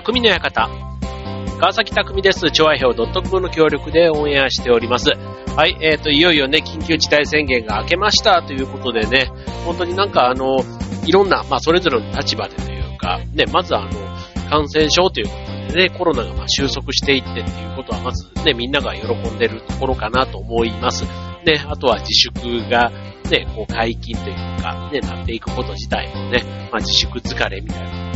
匠の館。川崎匠です。調和表 .com の協力でオンエアしております。はい、えっ、ー、と、いよいよね、緊急事態宣言が明けましたということでね、本当になんかあの、いろんな、まあ、それぞれの立場でというか、ね、まずあの、感染症ということでね、コロナがま収束していってっていうことは、まずね、みんなが喜んでるところかなと思います。ね、あとは自粛が、ね、こう解禁というか、ね、なっていくこと自体もね、まあ、自粛疲れみたいな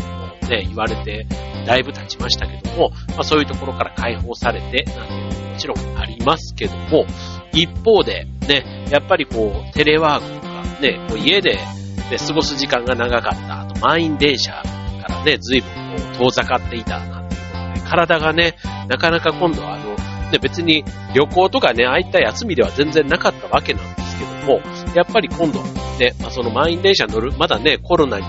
ね、言われて、だいぶ経ちましたけども、まあ、そういうところから解放されて、なんていうのももちろんありますけども、一方で、ね、やっぱりこう、テレワークとか、ね、こう家で、ね、過ごす時間が長かった、あと満員電車からね、随分こう遠ざかっていたなんていうことで、体がね、なかなか今度はあの、ね、別に旅行とかね、ああいった休みでは全然なかったわけなんですけども、やっぱり今度ね、まあ、その満員電車乗る、まだね、コロナに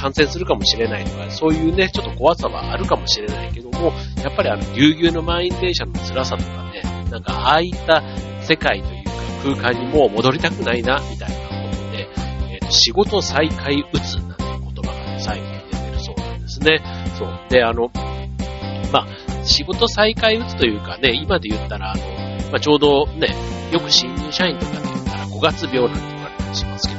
感染するかもしれないとか、そういうね、ちょっと怖さはあるかもしれないけども、やっぱりあの、ぎゅうぎゅうの満員電車の辛さとかね、なんかああいった世界というか空間にもう戻りたくないな、みたいなことで、え、ー、と、仕事再開打つなんて言葉がね、最近出てるそうなんですね。そう。で、あの、まあ、仕事再開打つというかね、今で言ったら、あの、まあ、ちょうどね、よく新入社員とかで言ったら5月病なんて言われたりします、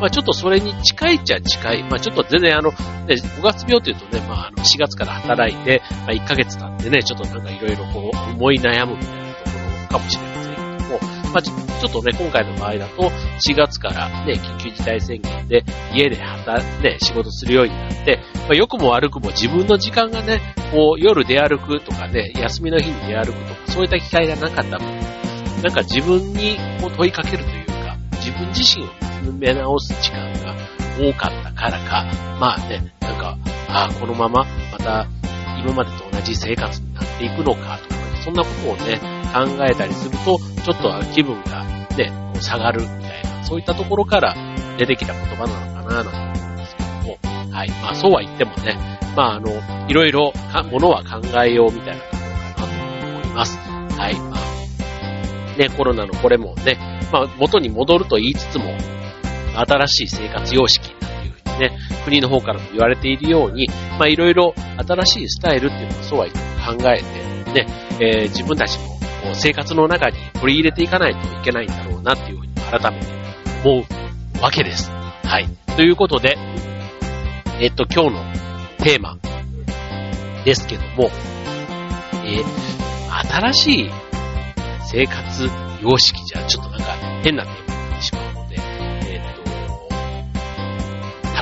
まあ、ちょっとそれに近いっちゃ近い。まあ、ちょっと全然あの、ね、5月病というとね、まあ、あの、4月から働いて、まあ、1ヶ月経ってね、ちょっとなんかいろいろこう、思い悩むみたいなところかもしれませんけども、まあ、ちょっとね、今回の場合だと、4月からね、緊急事態宣言で家で働、ね、仕事するようになって、まあ、良くも悪くも自分の時間がね、こう、夜出歩くとかね、休みの日に出歩くとか、そういった機会がなかった分、なんか自分にこう問いかけるというか、自分自身をめ直す時間が多かったからか、まあね、なんか、ああ、このまままた今までと同じ生活になっていくのかとか、そんなことをね、考えたりすると、ちょっと気分がね、下がるみたいな、そういったところから出てきた言葉なのかな、なんて思うんですけども、はい。まあそうは言ってもね、まああの、いろいろものは考えようみたいなところかなと思います。はい。まあ、ね、コロナのこれもね、まあ元に戻ると言いつつも、新しい生活様式なんていうふうにね、国の方からも言われているように、まあいろいろ新しいスタイルっていうのはそうは言って考えて、ね、えー、自分たちも生活の中に取り入れていかないといけないんだろうなっていうふうに改めて思うわけです。はい。ということで、えっと、今日のテーマですけども、えー、新しい生活様式じゃちょっとなんか変なテーマ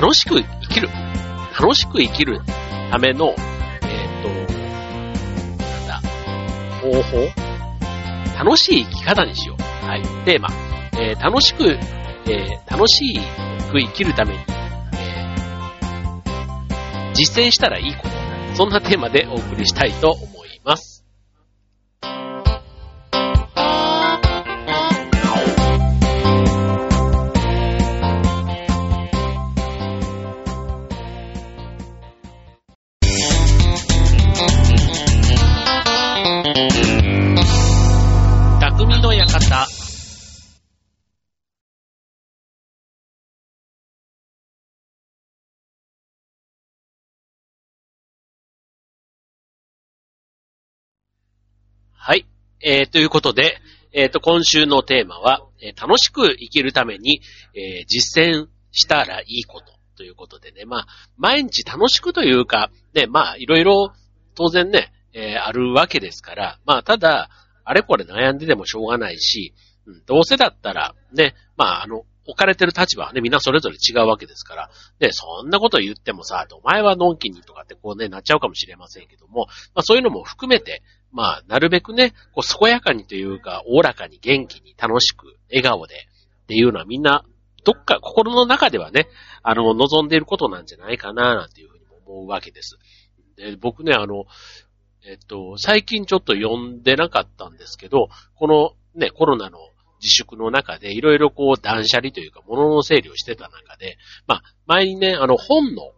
楽しく生きる、楽しく生きるための、えっと、なんだ、方法楽しい生き方にしよう。はい。テーマ。えー、楽しく、えー、楽しく生きるために、えー、実践したらいいこと。そんなテーマでお送りしたいと思います。はい。えー、ということで、えっ、ー、と、今週のテーマは、えー、楽しく生きるために、えー、実践したらいいことということでね、まあ、毎日楽しくというか、ね、まあ、いろいろ当然ね、えー、あるわけですから、まあ、ただ、あれこれ悩んででもしょうがないし、うん、どうせだったら、ね、まあ、あの、置かれてる立場はね、みんなそれぞれ違うわけですから、で、そんなこと言ってもさ、お前はのんきにとかってこうね、なっちゃうかもしれませんけども、まあそういうのも含めて、まあ、なるべくね、こう、健やかにというか、おおらかに元気に楽しく、笑顔で、っていうのはみんな、どっか心の中ではね、あの、望んでいることなんじゃないかな、なんていうふうに思うわけです。で僕ね、あの、えっと、最近ちょっと読んでなかったんですけど、このね、コロナの自粛の中で、いろいろこう断捨離というか、物の整理をしてた中で、まあ、前にね、あの、本の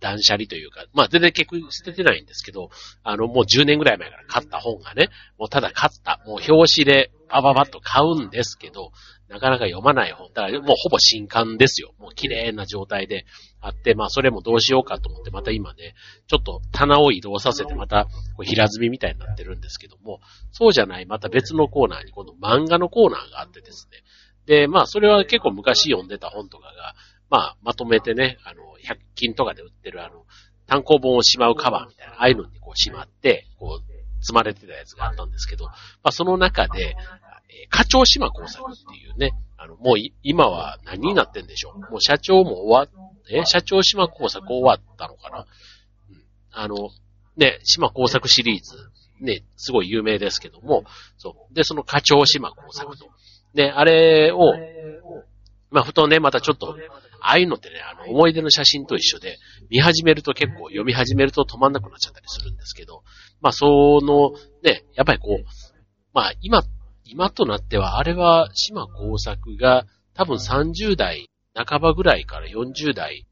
断捨離というか、まあ全然結局捨ててないんですけど、あのもう10年ぐらい前から買った本がね、もうただ買った、もう表紙でバババッと買うんですけど、なかなか読まない本。だからもうほぼ新刊ですよ。もう綺麗な状態であって、まあそれもどうしようかと思って、また今ね、ちょっと棚を移動させてまたこう平積みみたいになってるんですけども、そうじゃない、また別のコーナーに今度漫画のコーナーがあってですね。で、まあそれは結構昔読んでた本とかが、まあまとめてね、あの、100均とかで売ってるあの、単行本をしまうカバーみたいな、ああいうのにこうしまって、こう、積まれてたやつがあったんですけど、まあその中で、え課長島工作っていうね、あの、もう今は何になってんでしょう？もう社長も終わっ、え社長島工作終わったのかな、うん、あの、ね、島工作シリーズ、ね、すごい有名ですけども、そう。で、その課長島工作と。で、あれを、まあ、ふとね、またちょっと、ああいうのってね、あの、思い出の写真と一緒で、見始めると結構読み始めると止まんなくなっちゃったりするんですけど、まあ、その、ね、やっぱりこう、まあ、今今となっては、あれは島工作が多分30代半ばぐらいから40代、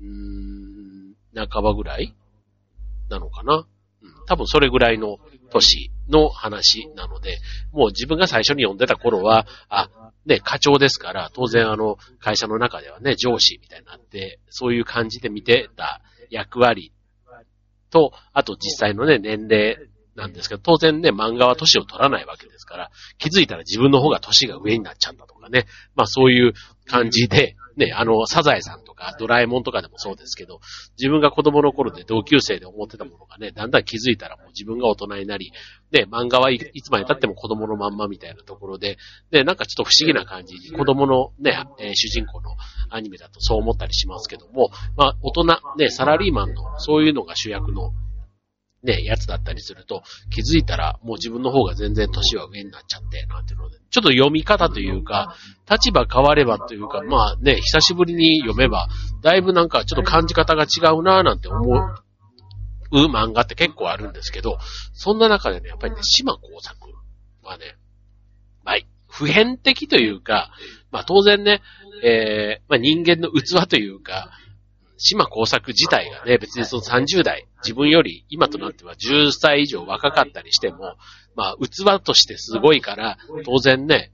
うーん、半ばぐらいなのかな、うん、多分それぐらいの年の話なので、もう自分が最初に読んでた頃は、あ、ね、課長ですから、当然あの、会社の中ではね、上司みたいになって、そういう感じで見てた役割と、あと実際のね、年齢なんですけど、当然ね、漫画は年を取らないわけですから、気づいたら自分の方が年が上になっちゃったとかね。まあそういう感じで、ね、あの、サザエさんとかドラえもんとかでもそうですけど、自分が子供の頃で同級生で思ってたものがね、だんだん気づいたらもう自分が大人になり、ね、漫画はいつまで経っても子供のまんまみたいなところで、で、なんかちょっと不思議な感じに子供のね、え、主人公のアニメだとそう思ったりしますけども、まあ大人、ね、サラリーマンのそういうのが主役のね、やつだったりすると、気づいたらもう自分の方が全然年は上になっちゃって、なんていうので、ちょっと読み方というか、立場変わればというか、まあね、久しぶりに読めば、だいぶなんかちょっと感じ方が違うなぁなんて思う漫画って結構あるんですけど、そんな中でね、やっぱりね、島工作はね、まあ、普遍的というか、まあ当然ね、えー、まあ人間の器というか、島工作自体がね、別にその30代、自分より今となっては10歳以上若かったりしても、まあ、器としてすごいから、当然ね、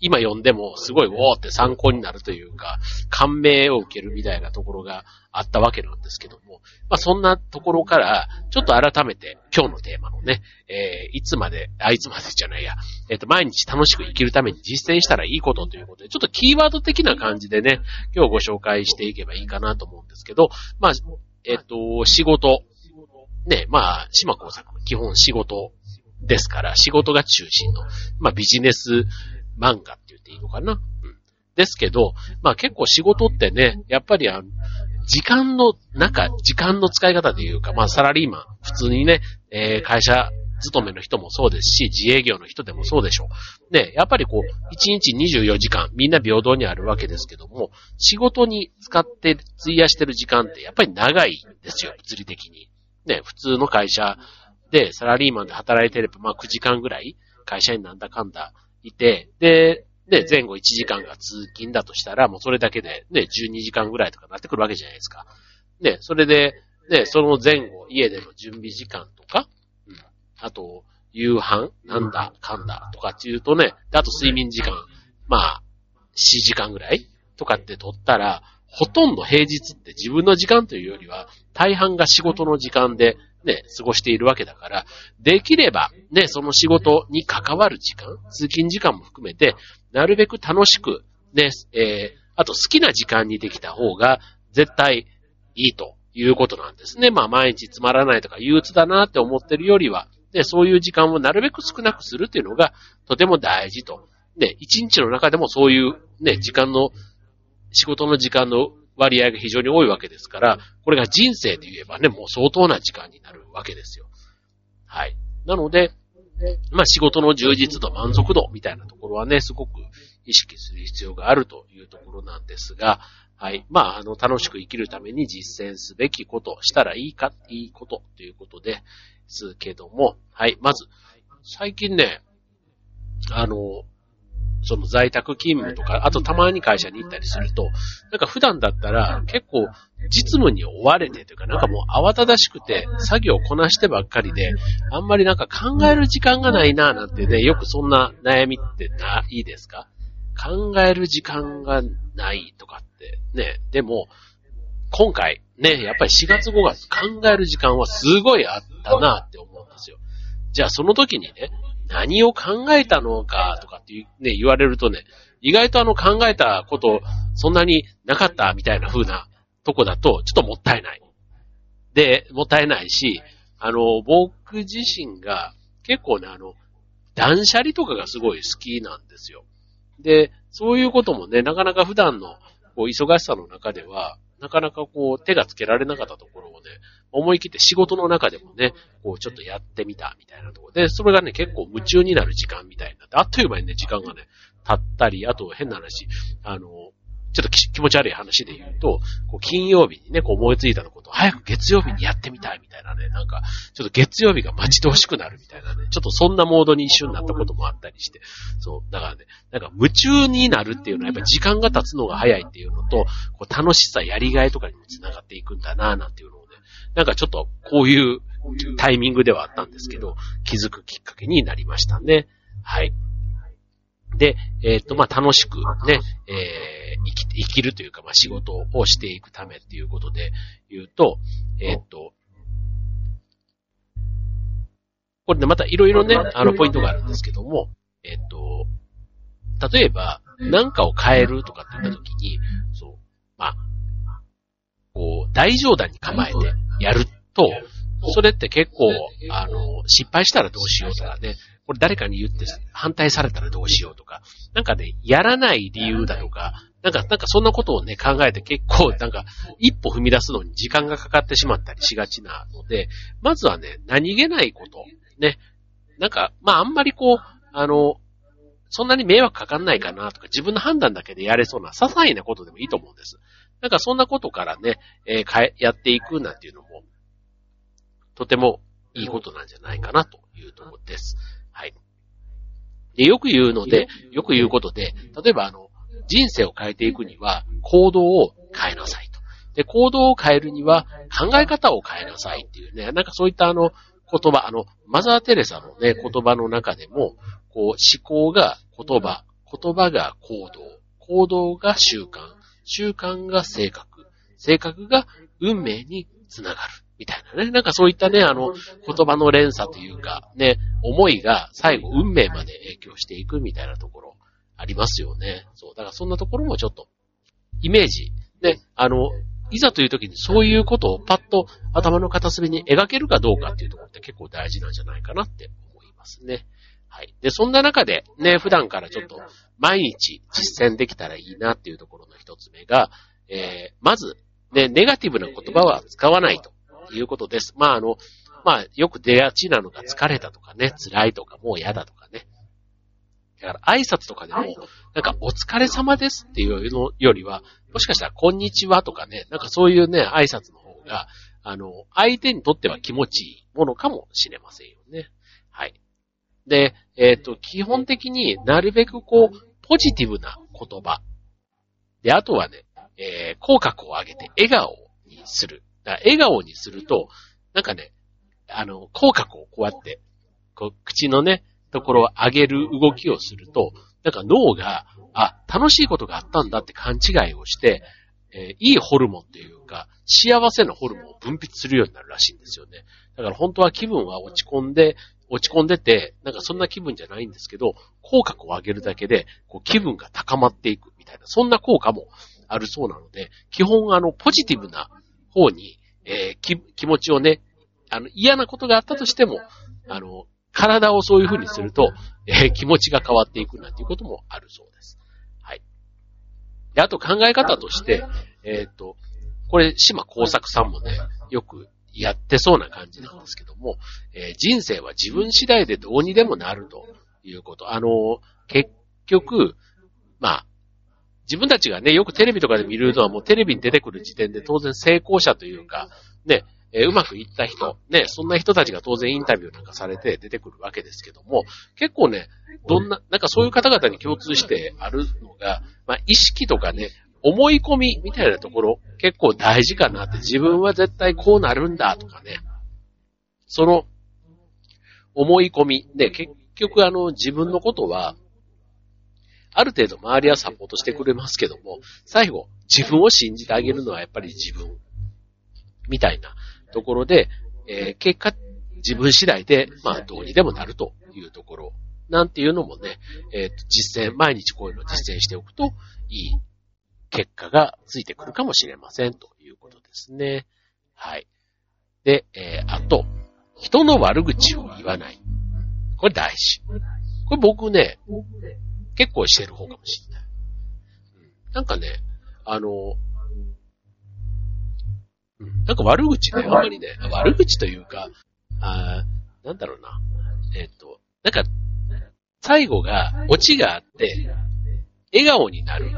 今読んでもすごいウォーって参考になるというか、感銘を受けるみたいなところがあったわけなんですけども、まあそんなところから、ちょっと改めて今日のテーマのね、えー、いつまで、あ、いつまでじゃないや、えっ、ー、と、毎日楽しく生きるために実践したらいいことということで、ちょっとキーワード的な感じでね、今日ご紹介していけばいいかなと思うんですけど、まあ、えっ、ー、と、仕事、ね、まあ、島工作、基本仕事ですから、仕事が中心の、まあビジネス漫画って言っていいのかな？うん。ですけど、まあ結構仕事ってね、やっぱりあの、時間の中、時間の使い方というか、まあサラリーマン、普通にね、えー、会社勤めの人もそうですし、自営業の人でもそうでしょう。ね、やっぱりこう、1日24時間、みんな平等にあるわけですけども、仕事に使って費やしてる時間ってやっぱり長いんですよ、物理的に。ね、普通の会社でサラリーマンで働いてれば、まあ9時間ぐらい会社になんだかんだいて、で、ね、前後1時間が通勤だとしたら、もうそれだけでね、12時間ぐらいとかなってくるわけじゃないですか。ね、それで、ね、その前後、家での準備時間とか、うん、あと、夕飯なんだ、かんだ、とかっていうとね、あと睡眠時間、まあ、4時間ぐらいとかって取ったら、ほとんど平日って自分の時間というよりは、大半が仕事の時間で、ね、過ごしているわけだから、できれば、ね、その仕事に関わる時間、通勤時間も含めて、なるべく楽しく、ね、えー、あと好きな時間にできた方が、絶対いいということなんですね。まあ、毎日つまらないとか憂鬱だなって思ってるよりは、ね、そういう時間をなるべく少なくするっていうのが、とても大事と。ね、一日の中でもそういう、ね、時間の、仕事の時間の割合が非常に多いわけですから、これが人生で言えばね、もう相当な時間になるわけですよ。はい。なので、まあ仕事の充実度、満足度みたいなところはね、すごく意識する必要があるというところなんですが、はい。まあ、あの、楽しく生きるために実践すべきこと、したらいいか、いいことということですけども、はい。まず、最近ね、あの、その在宅勤務とか、あとたまに会社に行ったりすると、なんか普段だったら結構実務に追われてというか、なんかもう慌ただしくて作業をこなしてばっかりで、あんまりなんか考える時間がないななんてね、よくそんな悩みってないですか？考える時間がないとかってね、でも、今回ね、やっぱり4月5月考える時間はすごいあったなって思うんですよ。じゃあその時にね、何を考えたのかとかってね、言われるとね、意外とあの考えたことそんなになかったみたいな風なとこだとちょっともったいない。で、もったいないし、あの、僕自身が結構ね、あの、断捨離とかがすごい好きなんですよ。で、そういうこともね、なかなか普段のこう忙しさの中では、なかなかこう手がつけられなかったところをね、思い切って仕事の中でもね、こうちょっとやってみたみたいなところ。で、それがね、結構夢中になる時間みたいになって、あっという間にね、時間がね、経ったり、あと変な話、あの、ちょっと気持ち悪い話で言うと、こう金曜日にね、こう思いついたのことを早く月曜日にやってみたいみたいなね、なんか、ちょっと月曜日が待ち遠しくなるみたいなね、ちょっとそんなモードに一瞬になったこともあったりして、そう、だからね、なんか夢中になるっていうのはやっぱ時間が経つのが早いっていうのと、こう楽しさ、やりがいとかにも繋がっていくんだななんていうのを、なんかちょっとこういうタイミングではあったんですけど、気づくきっかけになりましたね。はい。で、えっ、ー、と、まあ、楽しくね、えー、生き、生きるというか、まあ、仕事をしていくためっていうことで言うと、えっ、ー、と、これでまたいろいろね、あの、ポイントがあるんですけども、えっ、と、例えば、何かを変えるとかって言ったときに、そう、まあ、こう、大冗談に構えてやると、それって結構、あの、失敗したらどうしようとかね、これ誰かに言って反対されたらどうしようとか、なんかね、やらない理由だとか、なんか、なんかそんなことをね、考えて結構、なんか、一歩踏み出すのに時間がかかってしまったりしがちなので、まずはね、何気ないこと、ね、なんか、まああんまりこう、あの、そんなに迷惑かかんないかなとか、自分の判断だけでやれそうな些細なことでもいいと思うんです。なんかそんなことからね、えー、やっていくなんていうのも、とてもいいことなんじゃないかなというところです。はい。で、よく言うので、よく言うことで、例えばあの、人生を変えていくには行動を変えなさいと。で、行動を変えるには考え方を変えなさいっていうね、なんかそういったあの、言葉、あの、マザー・テレサのね、言葉の中でも、こう、思考が言葉、言葉が行動、行動が習慣、習慣が性格、性格が運命につながる。みたいなね。なんかそういったね、あの、言葉の連鎖というか、ね、思いが最後運命まで影響していくみたいなところありますよね。そう。だからそんなところもちょっと、イメージ、ね、あの、いざという時にそういうことをパッと頭の片隅に描けるかどうかっていうところって結構大事なんじゃないかなって思いますね。はい。で、そんな中でね、普段からちょっと毎日実践できたらいいなっていうところの一つ目が、えー、まず、ね、ネガティブな言葉は使わないと。いうことです。まあ、あの、まあ、よく出がちなのが疲れたとかね、辛いとか、もう嫌だとかね。だから挨拶とかでも、なんかお疲れ様ですっていうのよりは、もしかしたらこんにちはとかね、なんかそういうね、挨拶の方が、あの、相手にとっては気持ちいいものかもしれませんよね。はい。で、えっ、ー、と、基本的になるべくこう、ポジティブな言葉。で、あとはね、えー、口角を上げて笑顔にする。だ笑顔にすると、なんかね、あの、口角をこうやって、こう、口のね、ところを上げる動きをすると、なんか脳が、あ、楽しいことがあったんだって勘違いをして、えー、いいホルモンっていうか、幸せなホルモンを分泌するようになるらしいんですよね。だから本当は気分は落ち込んで、落ち込んでて、なんかそんな気分じゃないんですけど、口角を上げるだけで、こう気分が高まっていくみたいな、そんな効果もあるそうなので、基本あの、ポジティブな方に、えー、気、気持ちをね、あの、嫌なことがあったとしても、あの、体をそういう風にすると、えー、気持ちが変わっていくなんていうこともあるそうです。はい。で、あと考え方として、えっ、と、これ、島工作さんもね、よくやってそうな感じなんですけども、えー、人生は自分次第でどうにでもなるということ。あの、結局、まあ、自分たちがね、よくテレビとかで見るのはもうテレビに出てくる時点で当然成功者というか、ね、えー、うまくいった人、ね、そんな人たちが当然インタビューなんかされて出てくるわけですけども、結構ね、どんな、なんかそういう方々に共通してあるのが、まあ、意識とかね、思い込みみたいなところ、結構大事かなって、自分は絶対こうなるんだとかね、その、思い込み、で、結局あの、自分のことは、ある程度周りはサポートしてくれますけども、最後、自分を信じてあげるのはやっぱり自分、みたいなところで、えー、結果、自分次第で、まあ、どうにでもなるというところ、なんていうのもね、えっ、ー、と、実践、毎日こういうのを実践しておくと、いい結果がついてくるかもしれませんということですね。はい。で、えー、あと、人の悪口を言わない。これ大事。これ僕ね、結構してる方かもしれない。なんかね、あの、なんか悪口ね、あんまりね、悪口というか、あなんだろうな。えっ、と、なんか、最後が、オチがあって、笑顔になる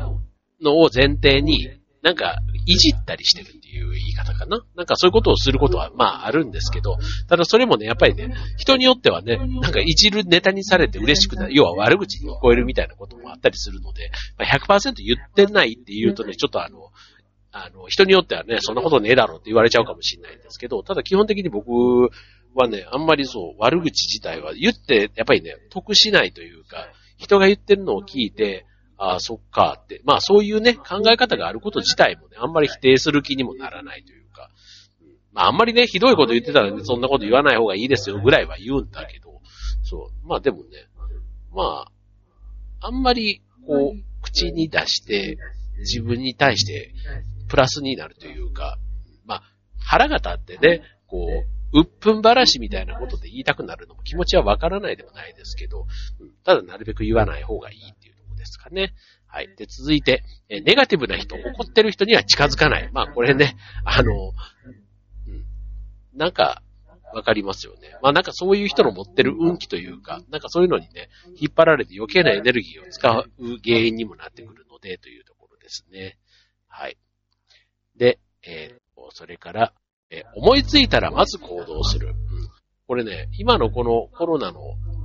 のを前提に、なんか、いじったりしてるっていう言い方かな。なんかそういうことをすることは、まああるんですけど、ただそれもね、やっぱりね、人によってはね、なんかいじるネタにされて嬉しくない、要は悪口に聞こえるみたいなこともあったりするので、まあ、100%言ってないって言うとね、ちょっとあの、あの、人によってはね、そんなことねえだろうって言われちゃうかもしれないんですけど、ただ基本的に僕はね、あんまりそう、悪口自体は言って、やっぱりね、得しないというか、人が言ってるのを聞いて、ああ、そっかって。まあそういうね、考え方があること自体もね、あんまり否定する気にもならないというか、まああんまりね、ひどいこと言ってたらね、そんなこと言わない方がいいですよぐらいは言うんだけど、そう。まあでもね、まあ、あんまりこう、口に出して、自分に対してプラスになるというか、まあ、腹が立ってね、こう、うっぷんばらしみたいなことで言いたくなるのも気持ちはわからないでもないですけど、ただなるべく言わない方がいいですかね。はい。で、続いて、えネガティブな人、怒ってる人には近づかない。まあ、これね、あの、うん、なんか、わかりますよね。まあなんかそういう人の持ってる運気というか、なんかそういうのにね、引っ張られて余計なエネルギーを使う原因にもなってくるので、というところですね。はい。で、えー、それから、え思いついたらまず行動する。うん。これね、今のこのコロナの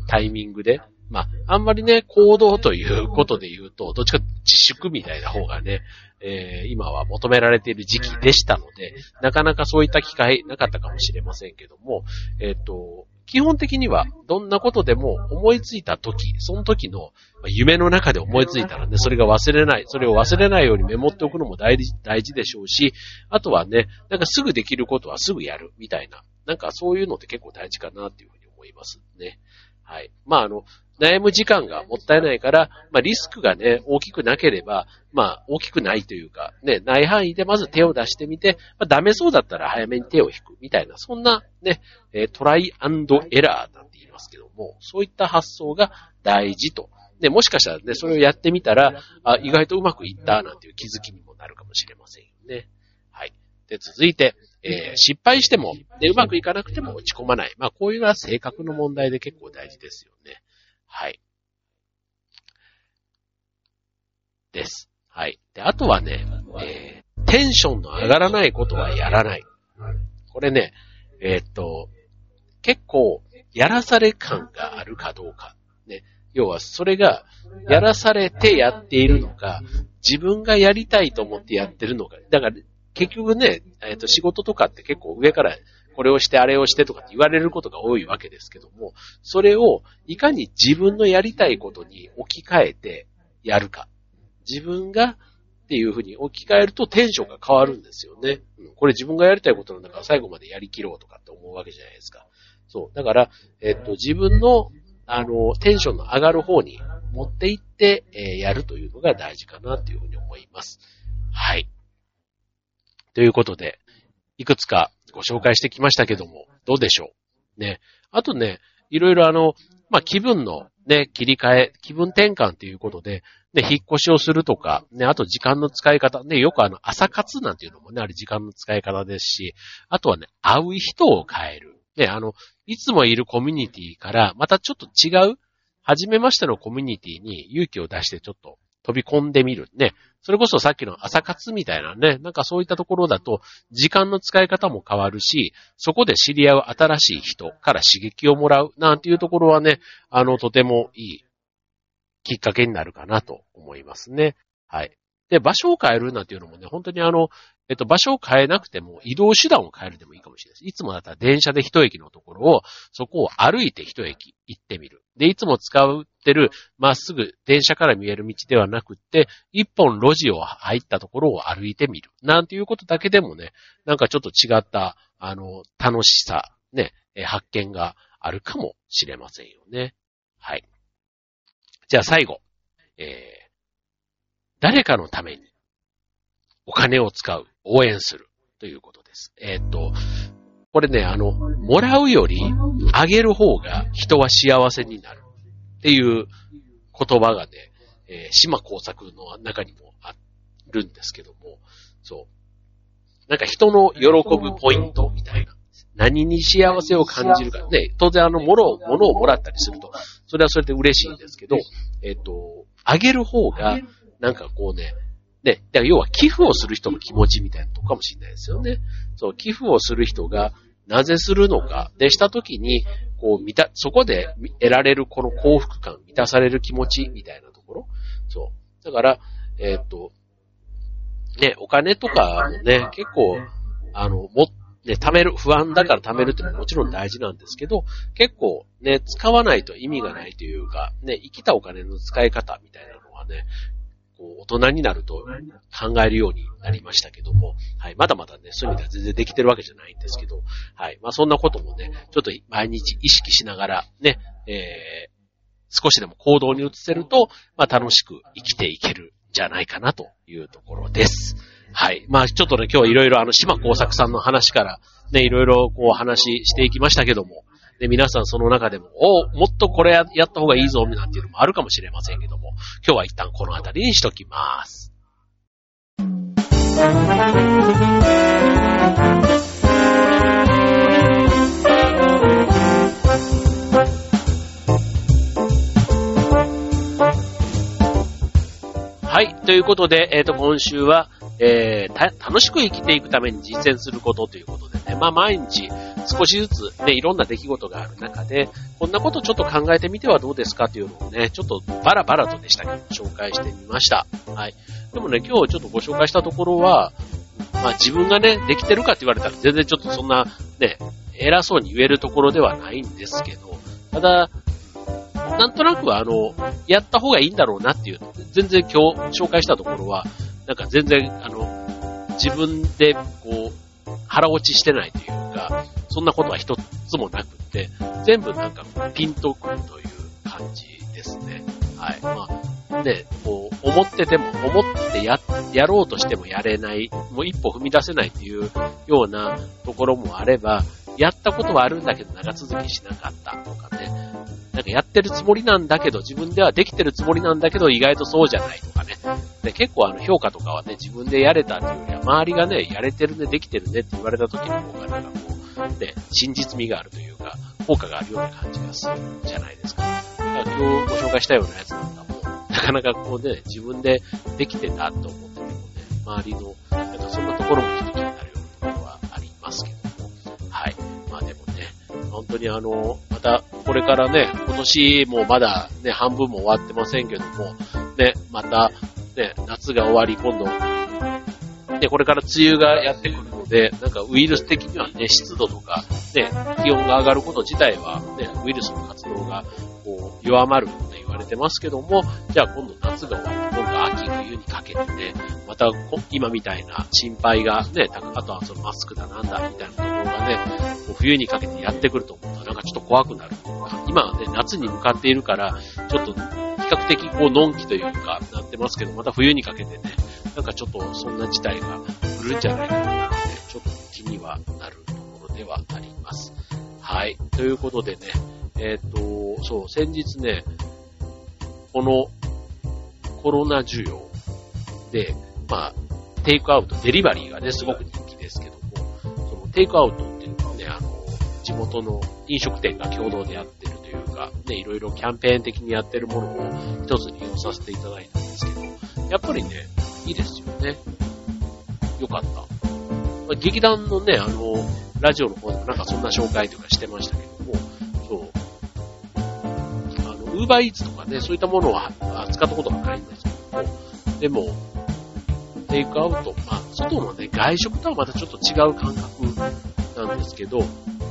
タイミングで、まあ、あんまりね、行動ということで言うと、どっちか自粛みたいな方がね、えー、今は求められている時期でしたので、なかなかそういった機会なかったかもしれませんけども、えっ、ー、と、基本的にはどんなことでも思いついた時、その時の夢の中で思いついたらね、それが忘れない、それを忘れないようにメモっておくのも大事大事でしょうし、あとはね、なんかすぐできることはすぐやるみたいな、なんかそういうのって結構大事かなっていうふうに思いますね。はい。まあ、あの、悩む時間がもったいないから、まあ、リスクがね、大きくなければ、まあ、大きくないというか、ね、ない範囲でまず手を出してみて、まあ、ダメそうだったら早めに手を引く、みたいな、そんなね、えトライアンドエラーなんて言いますけども、そういった発想が大事と。で、もしかしたらね、それをやってみたら、あ、意外とうまくいった、なんていう気づきにもなるかもしれませんよね。はい。で、続いて、えー、失敗しても、で、うまくいかなくても落ち込まない。まあ、こういうのは性格の問題で結構大事ですよね。はい。です。はい。で、あとはね、えー、テンションの上がらないことはやらない。これね、えー、っと、結構、やらされ感があるかどうか。ね。要は、それが、やらされてやっているのか、自分がやりたいと思ってやってるのか。だから、結局ね、えっ、と、仕事とかって結構上からこれをしてあれをしてとかって言われることが多いわけですけども、それをいかに自分のやりたいことに置き換えてやるか。自分がっていうふうに置き換えるとテンションが変わるんですよね。これ自分がやりたいことなんだから最後までやりきろうとかって思うわけじゃないですか。そう。だから、えっと、自分の、あの、テンションの上がる方に持っていって、えー、やるというのが大事かなというふうに思います。はい。ということで、いくつかご紹介してきましたけども、どうでしょう？ね。あとね、いろいろあの、まあ、気分のね、切り替え、気分転換ということで、ね、引っ越しをするとか、ね、あと時間の使い方、ね、よくあの、朝活なんていうのもね、あれ時間の使い方ですし、あとはね、会う人を変える。ね、あの、いつもいるコミュニティから、またちょっと違う、初めましてのコミュニティに勇気を出してちょっと飛び込んでみる。ね。それこそさっきの朝活みたいなね、なんかそういったところだと、時間の使い方も変わるし、そこで知り合う新しい人から刺激をもらうなんていうところはね、あの、とてもいいきっかけになるかなと思いますね。はい。で、場所を変えるなんていうのもね、本当にあの、えっと、場所を変えなくても移動手段を変えるでもいいかもしれないです。いつもだったら電車で一駅のところを、そこを歩いて一駅行ってみる。で、いつも使ってる、まっすぐ電車から見える道ではなくって、一本路地を入ったところを歩いてみる。なんていうことだけでもね、なんかちょっと違った、あの、楽しさ、ね、発見があるかもしれませんよね。はい。じゃあ最後。えー、誰かのためにお金を使う、応援するということです。えー、っと、これね、あの、もらうよりあげる方が人は幸せになるっていう言葉がね、えー、島工作の中にもあるんですけども、そう。なんか人の喜ぶポイントみたいな。何に幸せを感じるか。ね、当然あの、物を、物をもらったりすると、それはそれで嬉しいんですけど、えっ、と、あげる方が、なんかこうね、ね、だから要は寄付をする人の気持ちみたいなとこかもしれないですよね。そう、寄付をする人がなぜするのか、でしたときに、こう、見た、そこで得られるこの幸福感、満たされる気持ちみたいなところ。そう。だから、えー、っと、ね、お金とかもね、結構、あの、も、ね、貯める、不安だから貯めるっていうのはもちろん大事なんですけど、結構ね、使わないと意味がないというか、ね、生きたお金の使い方みたいなのはね、こう、大人になると考えるようになりましたけども、はい、まだまだね、そういう意味では全然できてるわけじゃないんですけど、はい、まあそんなこともね、ちょっと毎日意識しながら、ね、えー、少しでも行動に移せると、まあ楽しく生きていけるんじゃないかなというところです。はい。まあちょっとね、今日いろいろあの、島工作さんの話から、ね、いろいろこう話していきましたけども、で、皆さんその中でも、おもっとこれやった方がいいぞ、なんていうのもあるかもしれませんけども、今日は一旦この辺りにしときます。ということで、えっ、ー、と、今週は、えー、楽しく生きていくために実践することということでね、まあ毎日少しずつね、いろんな出来事がある中で、こんなことちょっと考えてみてはどうですかというのをね、ちょっとバラバラとでしたけど、紹介してみました。はい。でもね、今日ちょっとご紹介したところは、まあ自分がね、できてるかって言われたら全然ちょっとそんなね、偉そうに言えるところではないんですけど、ただ、なんとなくはあの、やった方がいいんだろうなっていう、全然今日紹介したところは、なんか全然、あの、自分で、こう、腹落ちしてないというか、そんなことは一つもなくって、全部なんかピンとくるという感じですね。はい。まあ、ね、こう、思ってても、思ってや、やろうとしてもやれない、もう一歩踏み出せないっていうようなところもあれば、やったことはあるんだけど長続きしなかったとかね。なんかやってるつもりなんだけど、自分ではできてるつもりなんだけど、意外とそうじゃないとかね。で結構あの評価とかはね、自分でやれたっていうよりは、周りがね、やれてるね、できてるねって言われた時の方がなんかこう、ね、真実味があるというか、効果があるような感じがするんじゃないですか。だから今日ご紹介したようなやつなんかも、なかなかこうね、自分でできてたと思っててもね、周りの、なんかそんなところもちょっと気になるようなところはありますけども、はい。まあでもね、本当にあの、またこれからね、今年もまだね、半分も終わってませんけども、ね、またね、夏が終わり、今度、ね、これから梅雨がやってくるので、なんかウイルス的にはね、湿度とか、ね、気温が上がること自体は、ね、ウイルスの活動が、こう、弱まるって言われてますけども、じゃあ今度夏が終わって、今度秋冬にかけてね、また今みたいな心配がね、あとはそのマスクだなんだみたいなところがね、冬にかけてやってくると思うとなんかちょっと怖くなる。今はね、夏に向かっているから、ちょっと比較的こう、のんきというか、なってますけど、また冬にかけてね、なんかちょっとそんな事態が来るんじゃないかなって、ちょっと気にはなるところではあります。はい。ということでね、えっ、ー、と、そう、先日ね、このコロナ需要で、まあ、テイクアウト、デリバリーがね、すごく人気ですけども、そのテイクアウトっていうのはね、あの、地元の飲食店が共同でやってるというか、ね、いろいろキャンペーン的にやってるものを一つ利用させていただいたんですけど、やっぱりね、いいですよね。よかった。まあ劇団のね、あの、ラジオの方でもなんかそんな紹介とかしてましたけども、そう。あの、ウーバーイーツとかね、そういったものは扱ったことがないんですけども、でも、テイクアウト、まあ、外のね、外食とはまたちょっと違う感覚なんですけど、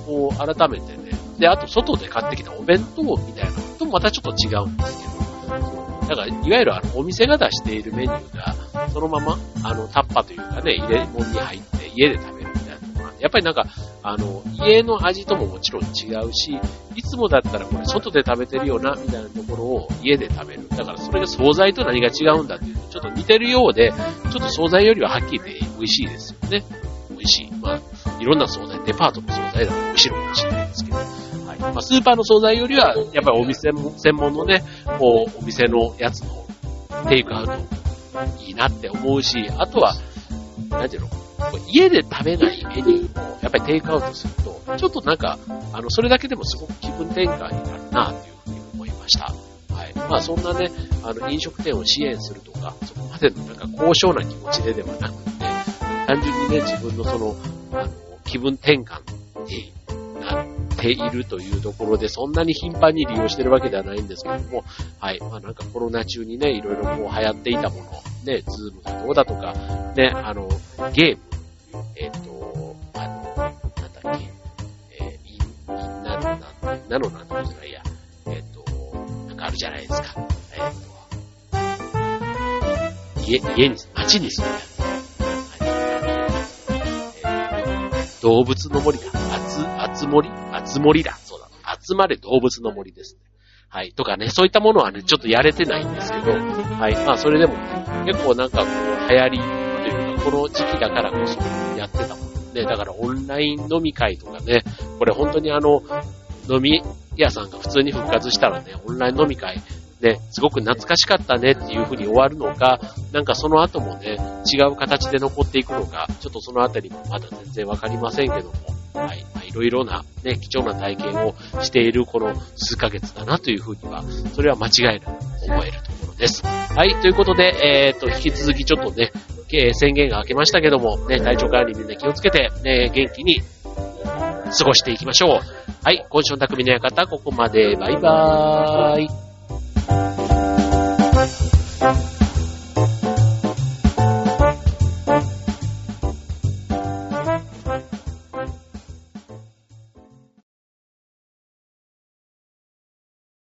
こう、改めてね、で、あと外で買ってきたお弁当みたいなのとまたちょっと違うんですけど、だから、いわゆるあの、お店が出しているメニューが、そのまま、あの、タッパというかね、入れ物に入って家で食べるみたいなのが、やっぱりなんか、あの、家の味とももちろん違うし、いつもだったらこれ外で食べてるよな、みたいなところを家で食べる。だからそれが惣菜と何が違うんだっていうと、ちょっと似てるようで、ちょっと惣菜よりははっきり言って美味しいですよね。美味しい。まあ、いろんな惣菜、デパートの惣菜だと美味しいのかもしれないですけど。はい。まあ、スーパーの惣菜よりは、やっぱりお店も専門のね、こう、お店のやつのテイクアウト、いいなって思うし、あとは、なんていうの？家で食べないメニューをやっぱりテイクアウトすると、ちょっとなんか、あの、それだけでもすごく気分転換になるなというふうに思いました。はい。まあそんなね、あの、飲食店を支援するとか、そこまでのなんか高尚な気持ちでではなくて、単純にね、自分のその、あの、気分転換になっているというところで、そんなに頻繁に利用してるわけではないんですけども、はい。まあなんかコロナ中にね、いろいろこう流行っていたもの、ね、ズームだどうだとか、ね、あの、ゲーム、えっ、ー、と、あの、なんだっけ、えー、み、んなのなん、なのなんていうか、いや、えっ、ー、と、なんかあるじゃないですか。えっ、ー、と、家、家に、街に住むやつ。動物の森だ。あつ、あつ森？あつ森だ。そうだ。集まれ動物の森ですね。はい。とかね、そういったものはね、ちょっとやれてないんですけど、はい。まあ、それでもね、結構なんかこう、流行りというか、この時期だからこそやってたもんね。だからオンライン飲み会とかね、これ本当にあの、飲み屋さんが普通に復活したらね、オンライン飲み会ね、すごく懐かしかったねっていう風に終わるのか、なんかその後もね、違う形で残っていくのか、ちょっとそのあたりもまだ全然わかりませんけども、はい。まあ、いろいろなね、貴重な体験をしているこの数ヶ月だなという風には、それは間違いなく思えるとです。はい、ということで、えー、っと、引き続きちょっとね、えー、宣言が明けましたけども、ね、体調管理みんな気をつけて、ね、元気に過ごしていきましょう。はい、今週の匠の館、ここまで。バイバーイ。